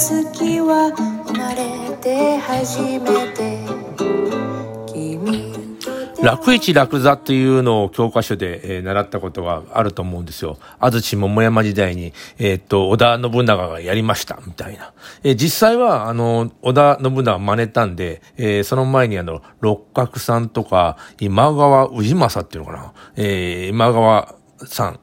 月は生まれて初めて楽市楽座っていうのを教科書で、えー習ったことがあると思うんですよ。安土桃山時代に、えーっと、織田信長がやりました、みたいな。えー実際は、あの、織田信長真似たんで、えーその前にあの、六角さんとか、今川氏政っていうのかな。えー今川さん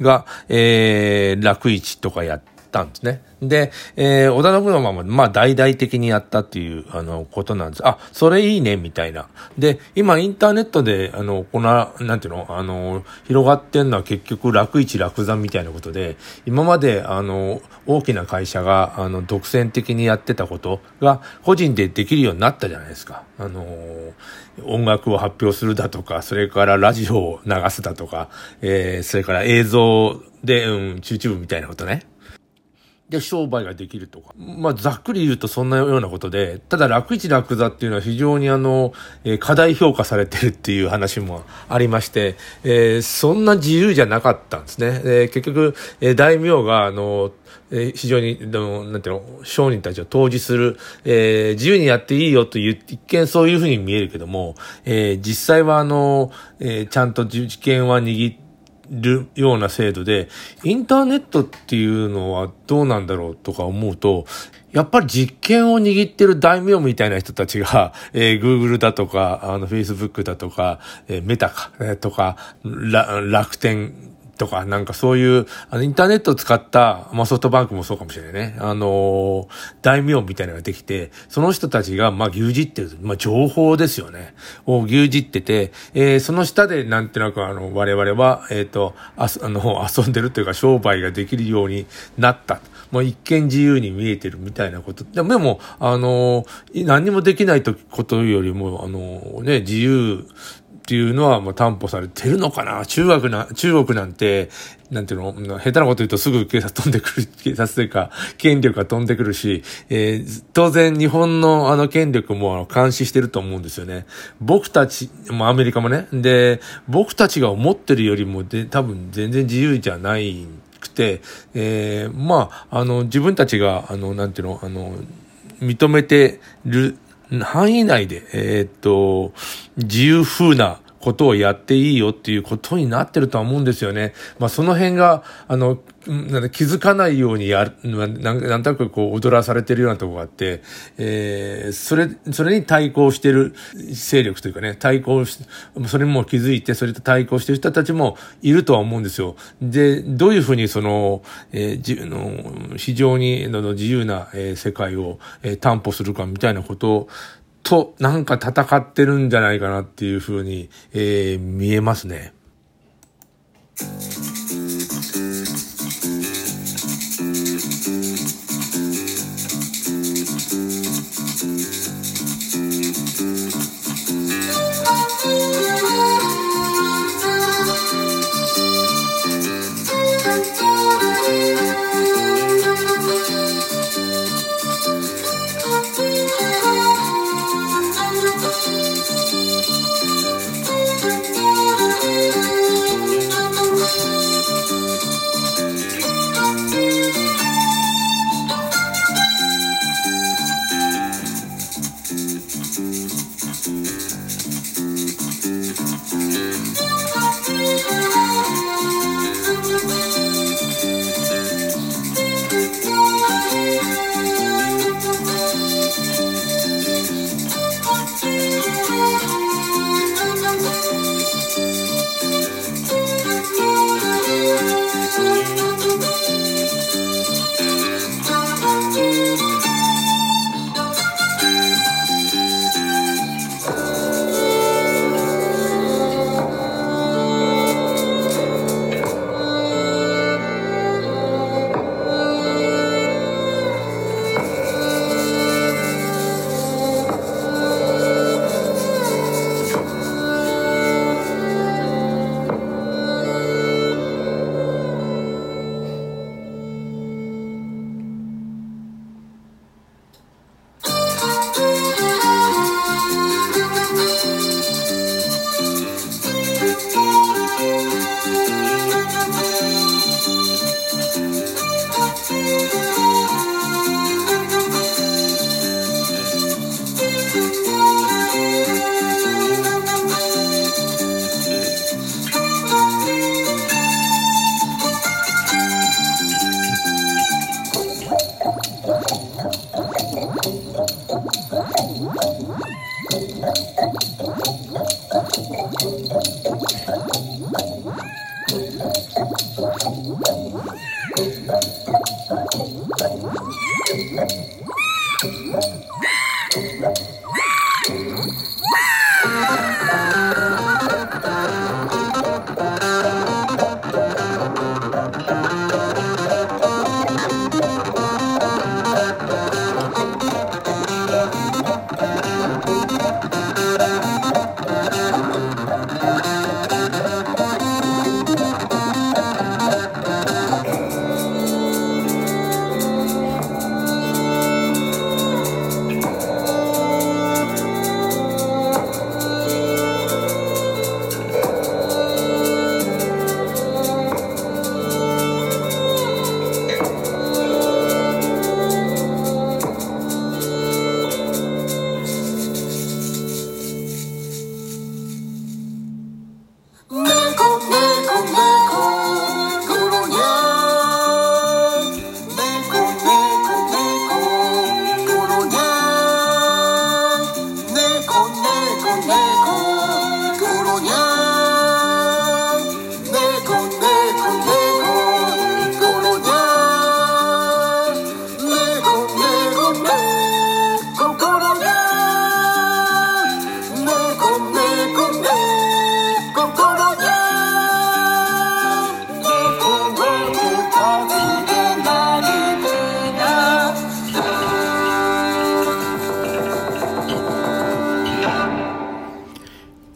が、えー楽市とかやってたんですね。で、えー織田信長も、まあ、大々的にやったっていう、あの、ことなんです。あ、それいいね、みたいな。で、今、インターネットで、あの、この、なんていうの、あの、広がってんのは結局、楽一楽山みたいなことで、今まで、あの、大きな会社が、あの、独占的にやってたことが、個人でできるようになったじゃないですか。あの、音楽を発表するだとか、それからラジオを流すだとか、えー、それから映像で、うん、YouTube みたいなことね。で、商売ができるとか。まあ、ざっくり言うとそんなようなことで、ただ楽一楽座っていうのは非常にあの、えー過大評価されてるっていう話もありまして、えーそんな自由じゃなかったんですね。で結局、えー大名があの、えー非常に、あのなんていうの、商人たちを統治する、えー自由にやっていいよという、一見そういうふうに見えるけども、えー実際はあの、えーちゃんと受験は握って、るような制度で、インターネットっていうのはどうなんだろうとか思うと、やっぱり実権を握ってる大名みたいな人たちが、えー、Google だとか、あの、Facebook だとか、えーメタか、えーとか、楽天とか、なんかそういう、あの、インターネットを使った、まあ、ソフトバンクもそうかもしれないね。あのー大名みたいなのができて、その人たちが、まあ、牛耳ってる、まあ、情報ですよね。を牛耳ってて、えーその下で、なんていうか、あの、我々は、えっ、と、あ、あの、遊んでるというか、商売ができるようになった。まあ、一見自由に見えてるみたいなこと。でも、でもあのー何にもできないとことよりも、あのーね、自由、っていうのはもう担保されてるのかな？中国な、中国なんて、なんていうの、下手なこと言うとすぐ警察飛んでくる、警察というか、権力が飛んでくるし、えー当然日本のあの権力も監視してると思うんですよね。僕たち、もアメリカもね。で、僕たちが思ってるよりもで、多分全然自由じゃないくて、えーまあ、あの、自分たちが、あの、なんていうの、あの、認めてる範囲内で、えーっと、自由風なことをやっていいよっていうことになってるとは思うんですよね。まあその辺が、あの、なん気づかないようにやる、なんなんとなくこう踊らされてるようなとこがあって、えーそれ、それに対抗してる勢力というかね、対抗し、それも気づいて、それと対抗してる人たちもいるとは思うんですよ。で、どういうふうにその、えーじの非常にの自由な、えー世界を、えー担保するかみたいなことを、と、なんか戦ってるんじゃないかなっていうふうに、えー見えますね。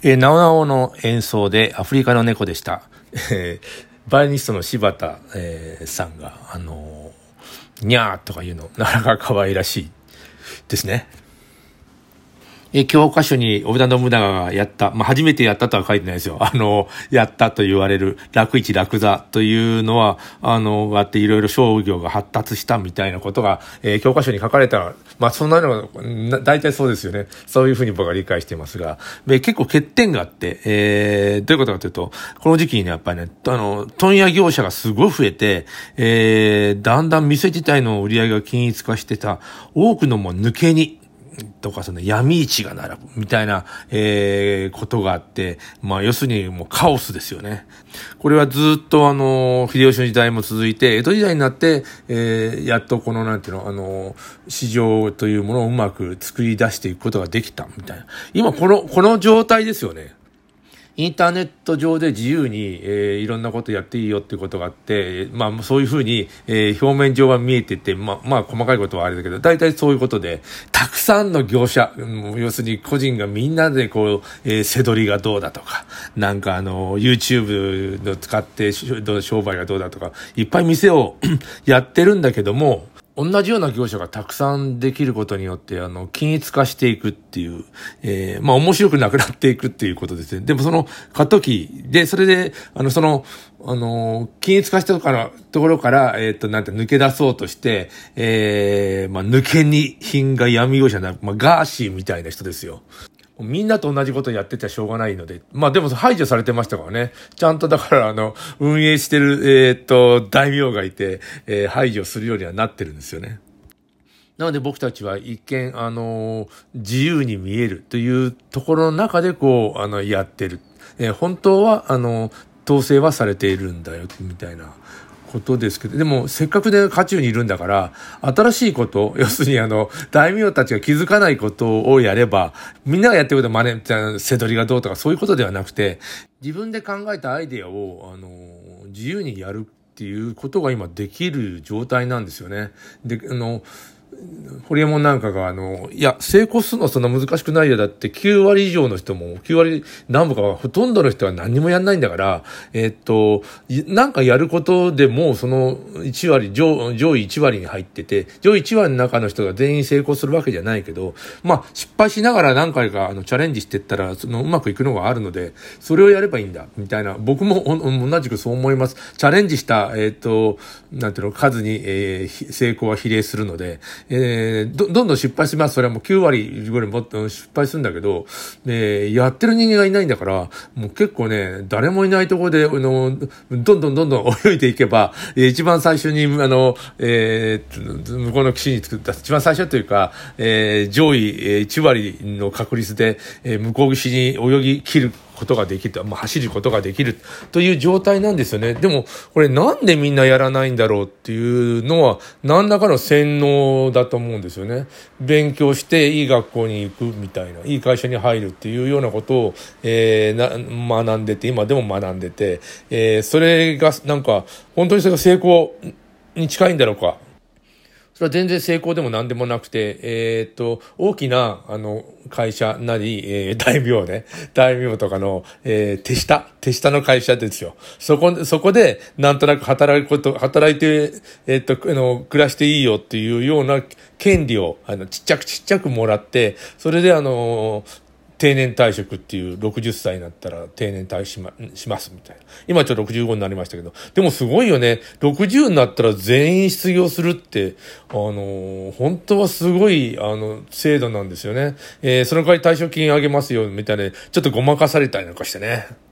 えー、なおなおの演奏でアフリカの猫でした。えー、バイオニストの柴田、えー、さんが、あのー、にゃーとか言うの、なかなか可愛らしいですね。え教科書に織田信長がやった、まあ、初めてやったとは書いてないですよ。あの、やったと言われる。楽一楽座。というのは、あの、があっていろいろ商業が発達したみたいなことが、えー、教科書に書かれた。ら、まあ、そんなのが、大体そうですよね。そういうふうに僕は理解していますが、で結構欠点があって、えー、どういうことかというと、この時期にね、やっぱりね、あの、問屋業者がすごい増えて、えー、だんだん店自体の売り上げが均一化してた、多くのも抜けに、とかその闇市が並ぶみたいな、えー、ことがあって、まあ要するにもうカオスですよね。これはずっとあの、秀吉の時代も続いて、江戸時代になって、えー、やっとこのなんていうの、あの、市場というものをうまく作り出していくことができたみたいな。今この、この状態ですよね。インターネット上で自由に、えー、いろんなことやっていいよっていうことがあって、まあそういうふうに、えー、表面上は見えてて、まあまあ細かいことはあれだけど、大体そういうことで、たくさんの業者、要するに個人がみんなでこう、えー、せどりがどうだとか、なんかあの、YouTube の使って商売がどうだとか、いっぱい店を やってるんだけども、同じような業者がたくさんできることによって、あの、均一化していくっていう、えー、まあ面白くなくなっていくっていうことですね。でもその過渡期で、それで、あの、その、あの、均一化したところところから、えっ、ー、と、なんて抜け出そうとして、えー、まあ抜けに品が闇業者な、まあガーシーみたいな人ですよ。みんなと同じことやっててはしょうがないので。まあでも排除されてましたからね。ちゃんとだからあの、運営してる、えー、っと、大名がいて、えー、排除するようにはなってるんですよね。なので僕たちは一見、あの、自由に見えるというところの中でこう、あの、やってる。えー、本当は、あの、統制はされているんだよ、みたいなことですけど、でもせっかくで渦中にいるんだから、新しいこと、要するにあの、大名たちが気づかないことをやれば、みんながやってること真似、せどりがどうとかそういうことではなくて、自分で考えたアイデアを、あの、自由にやるっていうことが今できる状態なんですよね。で、あの、ホリエモンなんかが、あの、いや、成功するのはそんな難しくないよ。だって9割以上の人も、9割何部かはほとんどの人は何もやんないんだから、え、っと、なんかやることでもその1割上、上位1割に入ってて、上位1割の中の人が全員成功するわけじゃないけど、まあ、失敗しながら何回かあのチャレンジしてったら、そのうまくいくのがあるので、それをやればいいんだ、みたいな。僕も同じくそう思います。チャレンジした、え、っと、なんていうの、数に、えー、成功は比例するので、えー、ど、どんどん失敗します。それはもう9割ぐらいもっと失敗するんだけど、で、やってる人間がいないんだから、もう結構ね、誰もいないところで、あの、どんどんどんどん 泳いでいけば、一番最初に、あの、えー、向こうの岸に作った、一番最初というか、えー、上位1割の確率で、えー、向こう岸に泳ぎ切ることができる、まあ、走ることができるという状態なんですよね。でも、これなんでみんなやらないんだろうっていうのは、何らかの洗脳だと思うんですよね。勉強していい学校に行くみたいな、いい会社に入るっていうようなことを、えー、な、学んでて、今でも学んでて、えー、それが、なんか、本当にそれが成功に近いんだろうか。それは全然成功でも何でもなくて、えー、っと、大きな、あの、会社なり、えー、大名ね、大名とかの、えー、手下、手下の会社ですよ。そこ、そこで、なんとなく働くこと、働いて、えー、っと、あの、暮らしていいよっていうような権利を、あの、ちっちゃくちっちゃくもらって、それで、あの、定年退職っていう60歳になったら定年退しま、しますみたいな。今ちょっと65になりましたけど。でもすごいよね。60になったら全員失業するって、あの、本当はすごい、あの、制度なんですよね。えー、その代わり退職金あげますよ、みたいな、ちょっとごまかされたりなんかしてね。